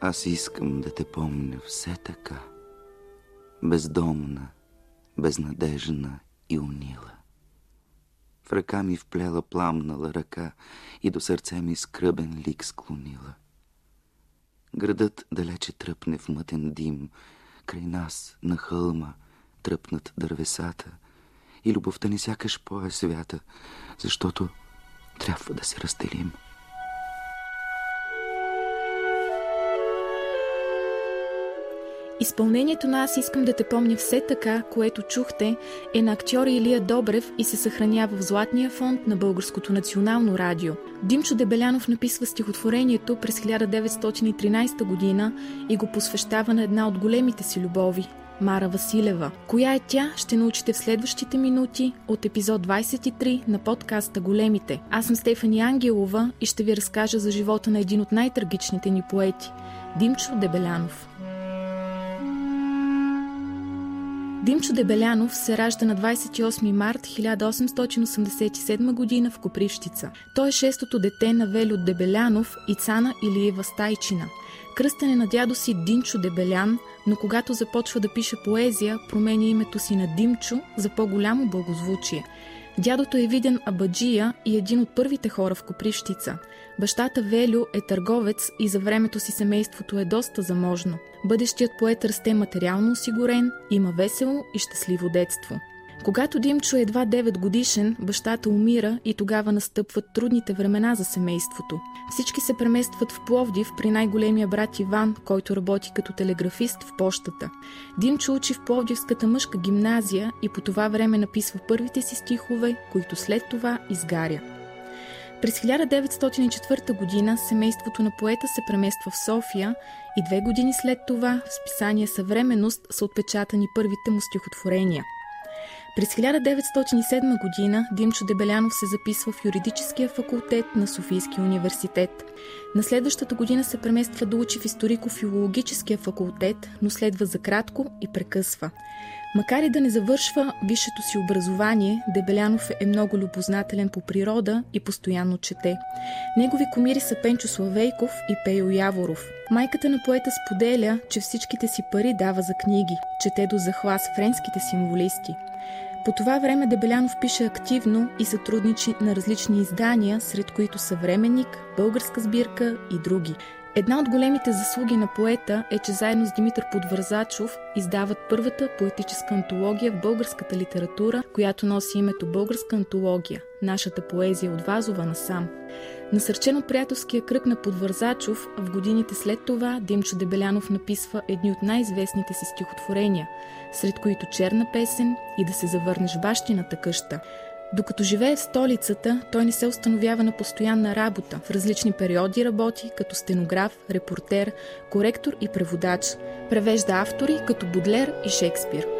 Аз искам да те помня все така, бездомна, безнадежна и унила. В ръка ми вплела пламнала ръка и до сърце ми скръбен лик склонила. Градът далече тръпне в мътен дим, край нас на хълма тръпнат дървесата и любовта ни сякаш по-е свята, защото трябва да се разделим. Изпълнението на Аз искам да те помня все така, което чухте, е на актьора Илия Добрев и се съхранява в Златния фонд на Българското национално радио. Димчо Дебелянов написва стихотворението през 1913 година и го посвещава на една от големите си любови – Мара Василева. Коя е тя, ще научите в следващите минути от епизод 23 на подкаста Големите. Аз съм Стефани Ангелова и ще ви разкажа за живота на един от най-трагичните ни поети – Димчо Дебелянов. Димчо Дебелянов се ражда на 28 март 1887 г. в Копривщица. Той е шестото дете на Велю Дебелянов и Цана Илиева Стайчина. Кръстен е на дядо си Димчо Дебелян, но когато започва да пише поезия, променя името си на Димчо за по-голямо благозвучие – Дядото е виден абаджия и един от първите хора в Копривщица. Бащата Велю е търговец и за времето си семейството е доста заможно. Бъдещият поет расте материално осигурен, има весело и щастливо детство. Когато Димчо е едва 9 годишен, бащата умира и тогава настъпват трудните времена за семейството. Всички се преместват в Пловдив при най-големия брат Иван, който работи като телеграфист в почтата. Димчо учи в Пловдивската мъжка гимназия и по това време написва първите си стихове, които след това изгаря. През 1904 година семейството на поета се премества в София и две години след това в списание Съвременност са отпечатани първите му стихотворения – през 1907 година Димчо Дебелянов се записва в юридическия факултет на Софийския университет. На следващата година се премества да учи в историко-филологическия факултет, но следва за кратко и прекъсва. Макар и да не завършва висшето си образование, Дебелянов е много любознателен по природа и постоянно чете. Негови комири са Пенчо Славейков и Пейо Яворов. Майката на поета споделя, че всичките си пари дава за книги, чете до захлас френските символисти – по това време Дебелянов пише активно и сътрудничи на различни издания, сред които Съвременник, Българска сбирка и други. Една от големите заслуги на поета е, че заедно с Димитър Подвързачов издават първата поетическа антология в българската литература, която носи името Българска антология – нашата поезия от Вазова насам. Насърчен от приятелския кръг на Подвързачов, в годините след това Димчо Дебелянов написва едни от най-известните си стихотворения, сред които Черна песен и Да се завърнеш в бащината къща – докато живее в столицата, той не се установява на постоянна работа. В различни периоди работи като стенограф, репортер, коректор и преводач. Превежда автори като Будлер и Шекспир.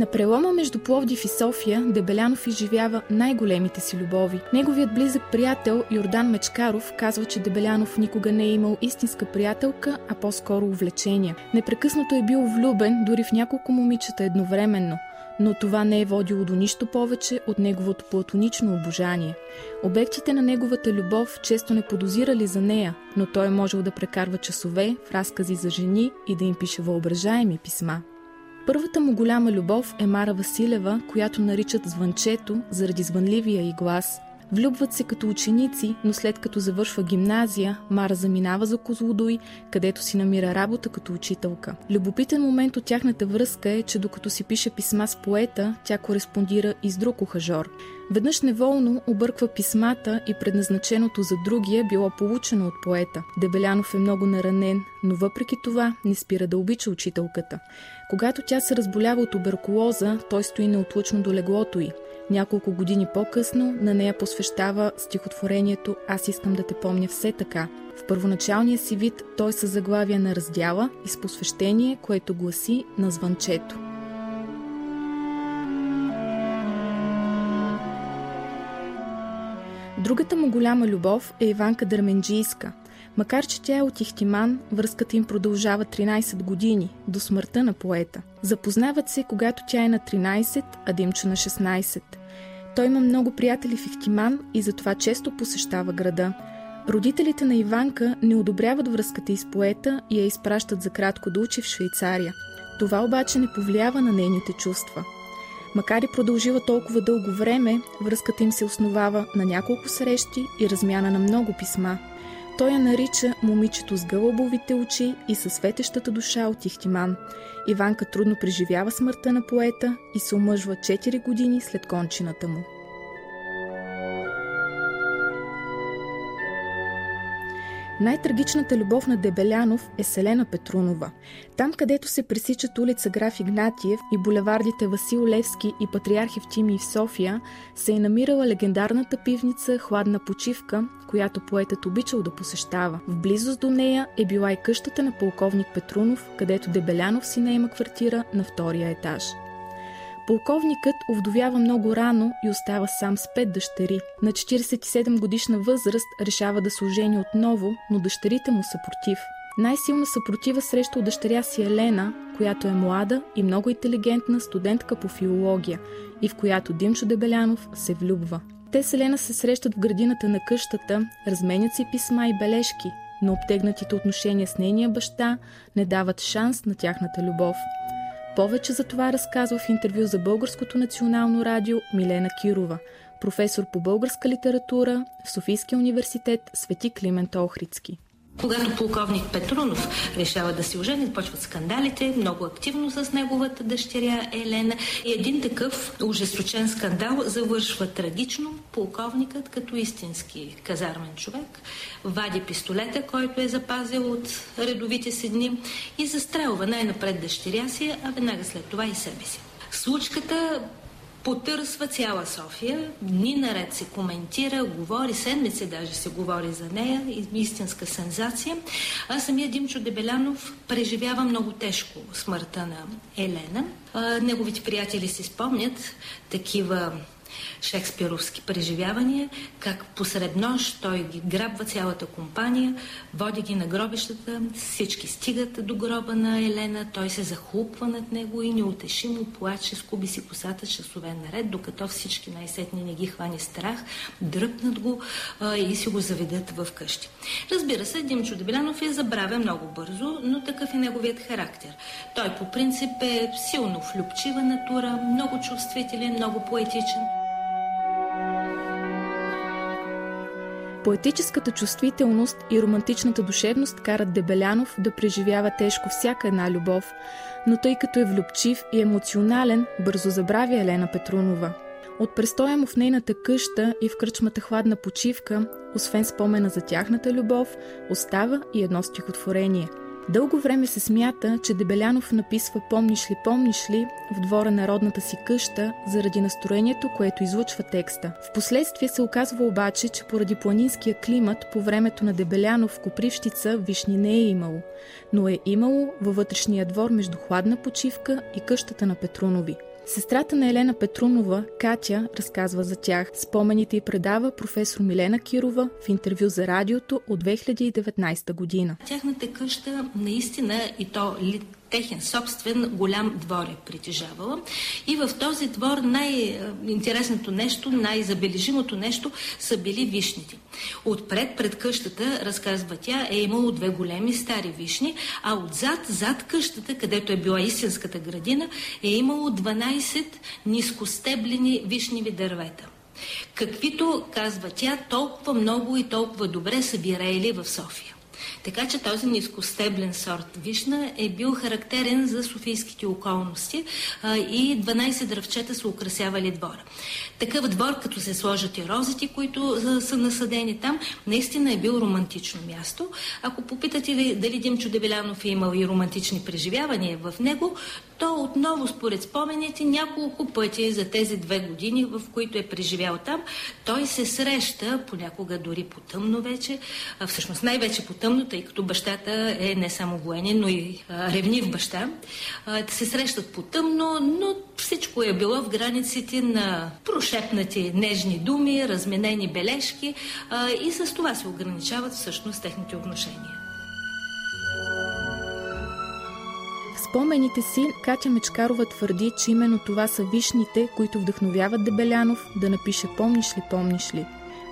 На прелома между Пловдив и София Дебелянов изживява най-големите си любови. Неговият близък приятел Йордан Мечкаров казва, че Дебелянов никога не е имал истинска приятелка, а по-скоро увлечение. Непрекъснато е бил влюбен дори в няколко момичета едновременно но това не е водило до нищо повече от неговото платонично обожание. Обектите на неговата любов често не подозирали за нея, но той е можел да прекарва часове в разкази за жени и да им пише въображаеми писма. Първата му голяма любов е Мара Василева, която наричат звънчето заради звънливия и глас. Влюбват се като ученици, но след като завършва гимназия, Мара заминава за Козлодой, където си намира работа като учителка. Любопитен момент от тяхната връзка е, че докато си пише писма с поета, тя кореспондира и с друг ухажор. Веднъж неволно обърква писмата и предназначеното за другия било получено от поета. Дебелянов е много наранен, но въпреки това не спира да обича учителката. Когато тя се разболява от туберкулоза, той стои неотлучно до леглото й. Няколко години по-късно на нея посвещава стихотворението «Аз искам да те помня все така». В първоначалния си вид той са заглавия на раздяла и с посвещение, което гласи на звънчето. Другата му голяма любов е Иванка Дърменджийска. Макар, че тя е от Ихтиман, връзката им продължава 13 години, до смъртта на поета. Запознават се, когато тя е на 13, а Димчо на 16. Той има много приятели в Ихтиман и затова често посещава града. Родителите на Иванка не одобряват връзката и с поета и я изпращат за кратко да учи в Швейцария. Това обаче не повлиява на нейните чувства. Макар и продължила толкова дълго време, връзката им се основава на няколко срещи и размяна на много писма. Той я нарича момичето с гълъбовите очи и със светещата душа от Ихтиман. Иванка трудно преживява смъртта на поета и се омъжва 4 години след кончината му. Най-трагичната любов на Дебелянов е Селена Петрунова. Там, където се пресичат улица Граф Игнатиев и булевардите Васил Левски и Патриарх Евтимий в София, се е намирала легендарната пивница Хладна почивка, която поетът обичал да посещава. В близост до нея е била и къщата на полковник Петрунов, където Дебелянов си наема квартира на втория етаж. Полковникът овдовява много рано и остава сам с пет дъщери. На 47 годишна възраст решава да се ожени отново, но дъщерите му са против. Най-силна съпротива срещу дъщеря си Елена, която е млада и много интелигентна студентка по филология и в която Димчо Дебелянов се влюбва. Те с Елена се срещат в градината на къщата, разменят си писма и бележки, но обтегнатите отношения с нейния баща не дават шанс на тяхната любов. Повече за това разказва в интервю за Българското национално радио Милена Кирова, професор по българска литература в Софийския университет Свети Климент Охридски. Когато полковник Петрунов решава да се ожени, почват скандалите, много активно с неговата дъщеря Елена. И един такъв ужесточен скандал завършва трагично. Полковникът, като истински казармен човек, вади пистолета, който е запазил от редовите си дни и застрелва най-напред дъщеря си, а веднага след това и себе си. Случката потърсва цяла София. Дни наред се коментира, говори, седмици даже се говори за нея, истинска сензация. А самия Димчо Дебелянов преживява много тежко смъртта на Елена. А, неговите приятели си спомнят такива шекспировски преживявания, как посред нощ той ги грабва цялата компания, води ги на гробищата, всички стигат до гроба на Елена, той се захлупва над него и неутешимо плаче, скуби си косата часове наред, докато всички най-сетни не ги хвани страх, дръпнат го а, и си го заведат в къщи. Разбира се, Димчо Дебилянов я забравя много бързо, но такъв е неговият характер. Той по принцип е силно влюбчива натура, много чувствителен, много поетичен. Поетическата чувствителност и романтичната душевност карат Дебелянов да преживява тежко всяка една любов, но тъй като е влюбчив и емоционален, бързо забравя Елена Петрунова. От престоя му в нейната къща и в кръчмата хладна почивка, освен спомена за тяхната любов, остава и едно стихотворение – Дълго време се смята, че Дебелянов написва «Помниш ли, помниш ли» в двора на родната си къща заради настроението, което излучва текста. Впоследствие се оказва обаче, че поради планинския климат по времето на Дебелянов в Копривщица вишни не е имало, но е имало във вътрешния двор между хладна почивка и къщата на Петрунови. Сестрата на Елена Петрунова, Катя, разказва за тях. Спомените й предава професор Милена Кирова в интервю за радиото от 2019 година. Тяхната къща наистина и то техен собствен голям двор е притежавала. И в този двор най-интересното нещо, най-забележимото нещо са били вишните. Отпред, пред къщата, разказва тя, е имало две големи стари вишни, а отзад, зад къщата, където е била истинската градина, е имало 12 нискостеблени вишниви дървета. Каквито, казва тя, толкова много и толкова добре са виреели в София. Така че този нискостеблен сорт вишна е бил характерен за софийските околности и 12 дръвчета са украсявали двора. Такъв двор, като се сложат и розите, които са насъдени там, наистина е бил романтично място. Ако попитате ли дали Димчо Дебелянов е имал и романтични преживявания в него, то отново според спомените няколко пъти за тези две години, в които е преживял там, той се среща, понякога дори по тъмно вече, всъщност най-вече по тъмно, тъй като бащата е не само военен, но и а, ревнив баща. Се срещат по тъмно, но всичко е било в границите на прошепнати нежни думи, разменени бележки и с това се ограничават всъщност техните отношения. Спомените си Катя Мечкарова твърди, че именно това са вишните, които вдъхновяват Дебелянов да напише «Помниш ли, помниш ли?».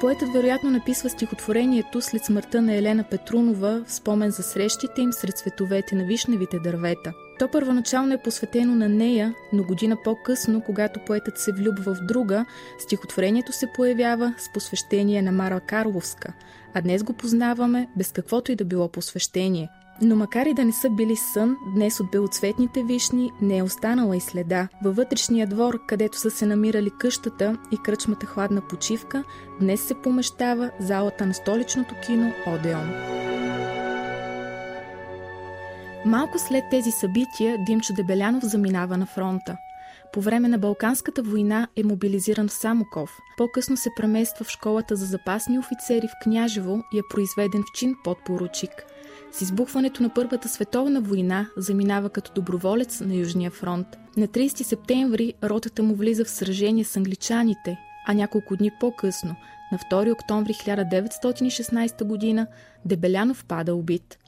Поетът вероятно написва стихотворението след смъртта на Елена Петрунова в спомен за срещите им сред цветовете на вишневите дървета. То първоначално е посветено на нея, но година по-късно, когато поетът се влюбва в друга, стихотворението се появява с посвещение на Мара Карловска, а днес го познаваме без каквото и да било посвещение – но макар и да не са били сън, днес от белоцветните вишни не е останала и следа. Във вътрешния двор, където са се намирали къщата и кръчмата хладна почивка, днес се помещава залата на столичното кино Одеон. Малко след тези събития Димчо Дебелянов заминава на фронта. По време на Балканската война е мобилизиран в Самоков. По-късно се премества в школата за запасни офицери в Княжево и е произведен в чин подпоручик – с избухването на Първата световна война заминава като доброволец на Южния фронт. На 30 септември ротата му влиза в сражение с англичаните, а няколко дни по-късно, на 2 октомври 1916 година, Дебелянов пада убит.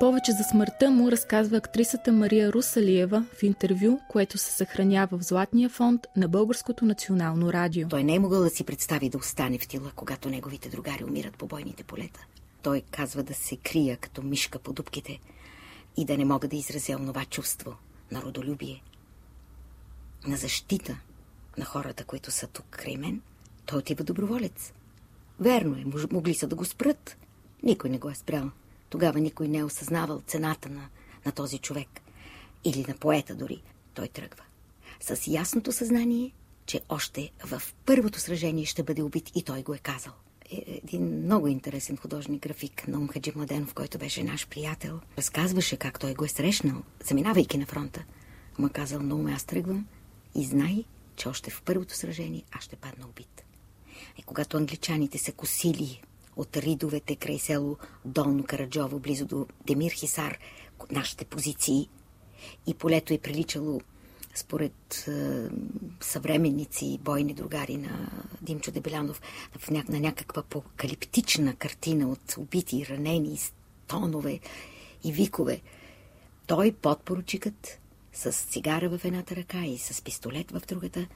Повече за смъртта му разказва актрисата Мария Русалиева в интервю, което се съхранява в Златния фонд на Българското национално радио. Той не е могъл да си представи да остане в тила, когато неговите другари умират по бойните полета. Той казва да се крия като мишка по дубките и да не мога да изразя онова чувство на родолюбие, на защита на хората, които са тук край мен. Той отива доброволец. Верно е, могли са да го спрат. Никой не го е спрял. Тогава никой не е осъзнавал цената на, на този човек. Или на поета дори. Той тръгва. С ясното съзнание, че още в първото сражение ще бъде убит и той го е казал. Е, един много интересен художник график на Хаджи Младенов, който беше наш приятел. Разказваше как той го е срещнал, заминавайки на фронта. Ма казал, много аз тръгвам и знай, че още в първото сражение аз ще падна убит. И когато англичаните се косили от ридовете край село Долно Караджово, близо до Демир Хисар, нашите позиции, и полето е приличало според е, съвременници, бойни другари на Димчо Дебелянов, в ня- на някаква апокалиптична картина от убити, ранени, тонове и викове. Той, подпоручикът, с цигара в едната ръка и с пистолет в другата,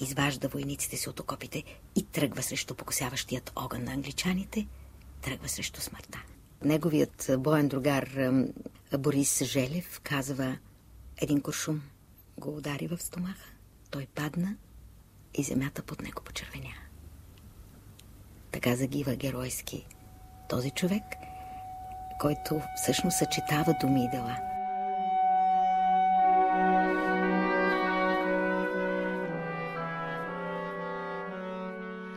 изважда войниците си от окопите и тръгва срещу покосяващият огън на англичаните, тръгва срещу смъртта. Неговият боен другар Борис Желев казва един куршум – го удари в стомаха. Той падна и земята под него почервеня. Така загива геройски този човек, който всъщност съчетава думи и дела.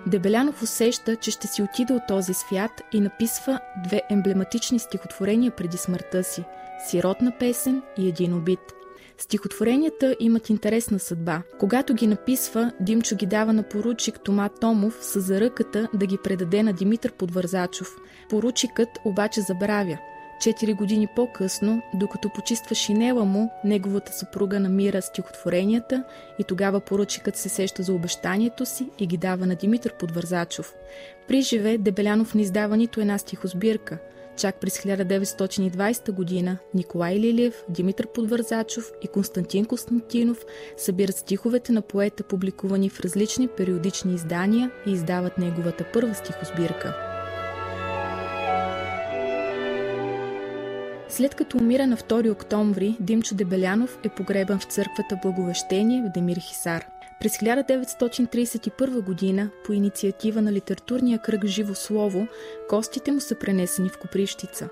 Дебелянов усеща, че ще си отида от този свят и написва две емблематични стихотворения преди смъртта си – Сиротна песен и Един убит – Стихотворенията имат интересна съдба. Когато ги написва, Димчо ги дава на поручик Тома Томов с заръката да ги предаде на Димитър Подвързачов. Поручикът обаче забравя. Четири години по-късно, докато почиства шинела му, неговата съпруга намира стихотворенията и тогава поручикът се сеща за обещанието си и ги дава на Димитър Подвързачов. При живе Дебелянов не издава нито една стихосбирка – Чак през 1920 година Николай Лилиев, Димитър Подвързачов и Константин Константинов събират стиховете на поета, публикувани в различни периодични издания и издават неговата първа стихосбирка. След като умира на 2 октомври, Димчо Дебелянов е погребан в църквата Благовещение в Демир Хисар – през 1931 година, по инициатива на литературния кръг Живо Слово, костите му са пренесени в Коприщица.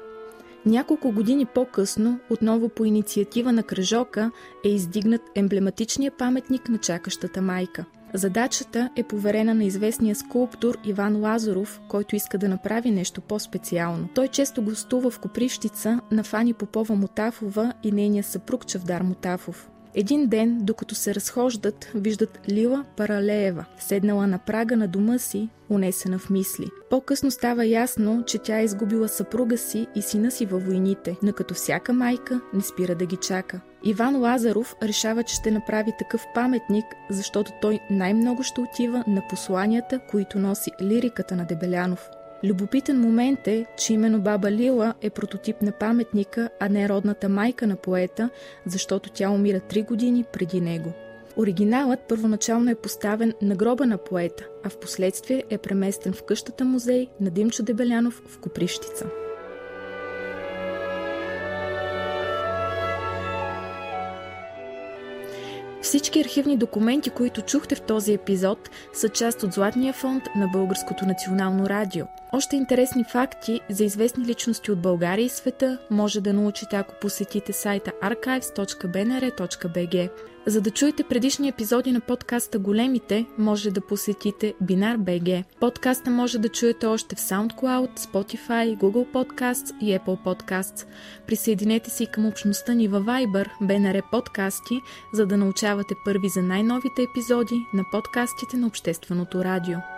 Няколко години по-късно, отново по инициатива на Кръжока, е издигнат емблематичния паметник на чакащата майка. Задачата е поверена на известния скулптор Иван Лазаров, който иска да направи нещо по-специално. Той често гостува в Коприщица на Фани Попова Мотафова и нейния съпруг Чавдар Мотафов. Един ден, докато се разхождат, виждат Лила Паралеева, седнала на прага на дома си, унесена в мисли. По-късно става ясно, че тя е изгубила съпруга си и сина си във войните, но като всяка майка не спира да ги чака. Иван Лазаров решава, че ще направи такъв паметник, защото той най-много ще отива на посланията, които носи лириката на Дебелянов. Любопитен момент е, че именно баба Лила е прототип на паметника, а не родната майка на поета, защото тя умира три години преди него. Оригиналът първоначално е поставен на гроба на поета, а в последствие е преместен в къщата музей на Димчо Дебелянов в Коприщица. Всички архивни документи, които чухте в този епизод, са част от Златния фонд на Българското национално радио. Още интересни факти за известни личности от България и света може да научите, ако посетите сайта archives.bnr.bg. За да чуете предишни епизоди на подкаста Големите, може да посетите Binar BG. Подкаста може да чуете още в SoundCloud, Spotify, Google Podcasts и Apple Podcasts. Присъединете се към общността ни във Viber, BNR подкасти, за да научавате първи за най-новите епизоди на подкастите на Общественото радио.